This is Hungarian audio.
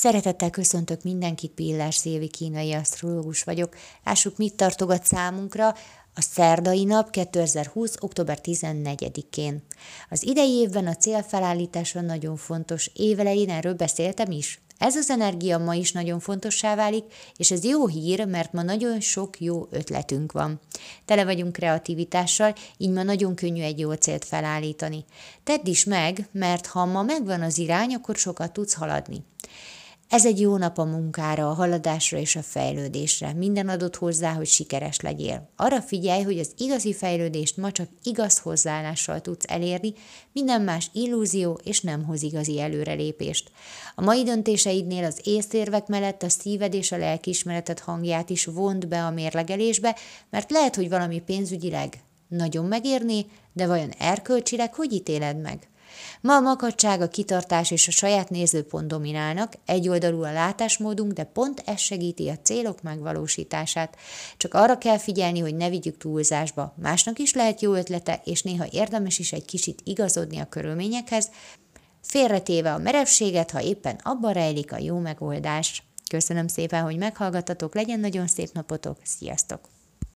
Szeretettel köszöntök mindenkit, Pillás Szévi kínai asztrológus vagyok. Lássuk, mit tartogat számunkra a szerdai nap 2020. október 14-én. Az idei évben a célfelállítása nagyon fontos. Évelején erről beszéltem is. Ez az energia ma is nagyon fontossá válik, és ez jó hír, mert ma nagyon sok jó ötletünk van. Tele vagyunk kreativitással, így ma nagyon könnyű egy jó célt felállítani. Tedd is meg, mert ha ma megvan az irány, akkor sokat tudsz haladni. Ez egy jó nap a munkára, a haladásra és a fejlődésre. Minden adott hozzá, hogy sikeres legyél. Arra figyelj, hogy az igazi fejlődést ma csak igaz hozzáállással tudsz elérni, minden más illúzió és nem hoz igazi előrelépést. A mai döntéseidnél az észérvek mellett a szíved és a lelkiismereted hangját is vond be a mérlegelésbe, mert lehet, hogy valami pénzügyileg nagyon megérné, de vajon erkölcsileg hogy ítéled meg? Ma a makadság, a kitartás és a saját nézőpont dominálnak, egyoldalú a látásmódunk, de pont ez segíti a célok megvalósítását. Csak arra kell figyelni, hogy ne vigyük túlzásba. Másnak is lehet jó ötlete, és néha érdemes is egy kicsit igazodni a körülményekhez, félretéve a merevséget, ha éppen abban rejlik a jó megoldás. Köszönöm szépen, hogy meghallgattatok, legyen nagyon szép napotok, sziasztok!